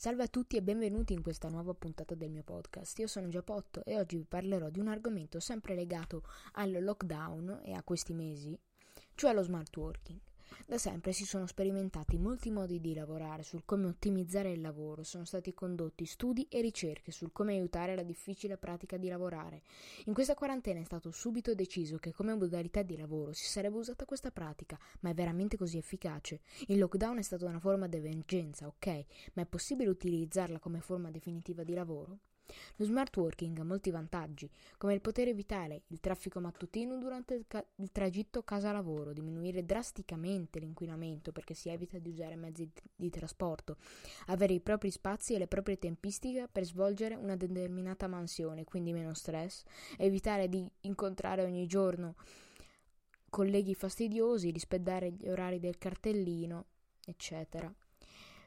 Salve a tutti e benvenuti in questa nuova puntata del mio podcast. Io sono Giapotto e oggi vi parlerò di un argomento sempre legato al lockdown e a questi mesi, cioè lo smart working. Da sempre si sono sperimentati molti modi di lavorare sul come ottimizzare il lavoro, sono stati condotti studi e ricerche sul come aiutare la difficile pratica di lavorare. In questa quarantena è stato subito deciso che come modalità di lavoro si sarebbe usata questa pratica, ma è veramente così efficace? Il lockdown è stata una forma di emergenza, ok, ma è possibile utilizzarla come forma definitiva di lavoro? Lo smart working ha molti vantaggi, come il poter evitare il traffico mattutino durante il, ca- il tragitto casa-lavoro, diminuire drasticamente l'inquinamento perché si evita di usare mezzi di, di trasporto, avere i propri spazi e le proprie tempistiche per svolgere una determinata mansione, quindi meno stress, evitare di incontrare ogni giorno colleghi fastidiosi, rispettare gli orari del cartellino, eccetera.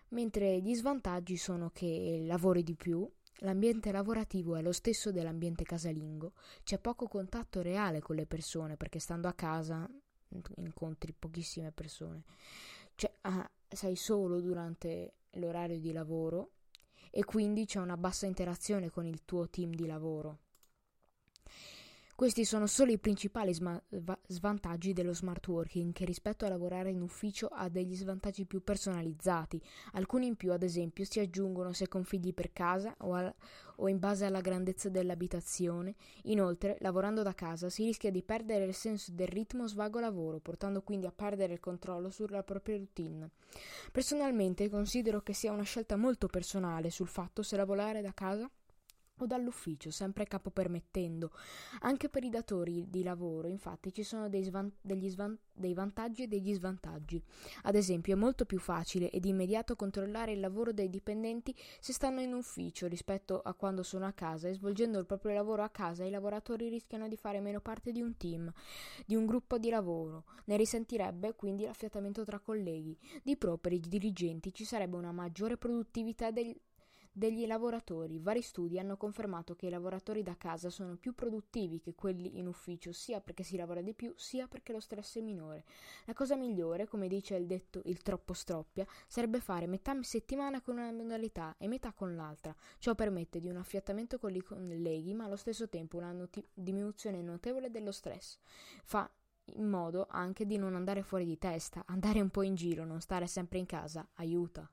Mentre gli svantaggi sono che lavori di più, L'ambiente lavorativo è lo stesso dell'ambiente casalingo, c'è poco contatto reale con le persone perché stando a casa incontri pochissime persone, cioè, ah, sei solo durante l'orario di lavoro e quindi c'è una bassa interazione con il tuo team di lavoro. Questi sono solo i principali sma- svantaggi dello smart working, che rispetto a lavorare in ufficio ha degli svantaggi più personalizzati. Alcuni in più, ad esempio, si aggiungono se con figli per casa o, al- o in base alla grandezza dell'abitazione. Inoltre, lavorando da casa si rischia di perdere il senso del ritmo svago lavoro, portando quindi a perdere il controllo sulla propria routine. Personalmente considero che sia una scelta molto personale sul fatto se lavorare da casa o dall'ufficio, sempre capo permettendo. Anche per i datori di lavoro, infatti, ci sono dei, svan- svan- dei, vantaggi e degli svantaggi. Ad esempio, è molto più facile ed immediato controllare il lavoro dei dipendenti se stanno in ufficio rispetto a quando sono a casa e svolgendo il proprio lavoro a casa i lavoratori rischiano di fare meno parte di un team, di un gruppo di lavoro. Ne risentirebbe quindi l'affiatamento tra colleghi. Di pro per i dirigenti ci sarebbe una maggiore produttività del degli lavoratori. Vari studi hanno confermato che i lavoratori da casa sono più produttivi che quelli in ufficio, sia perché si lavora di più, sia perché lo stress è minore. La cosa migliore, come dice il detto il troppo stroppia, sarebbe fare metà settimana con una modalità e metà con l'altra. Ciò permette di un affiattamento con i colleghi, ma allo stesso tempo una noti- diminuzione notevole dello stress. Fa in modo anche di non andare fuori di testa, andare un po' in giro, non stare sempre in casa, aiuta.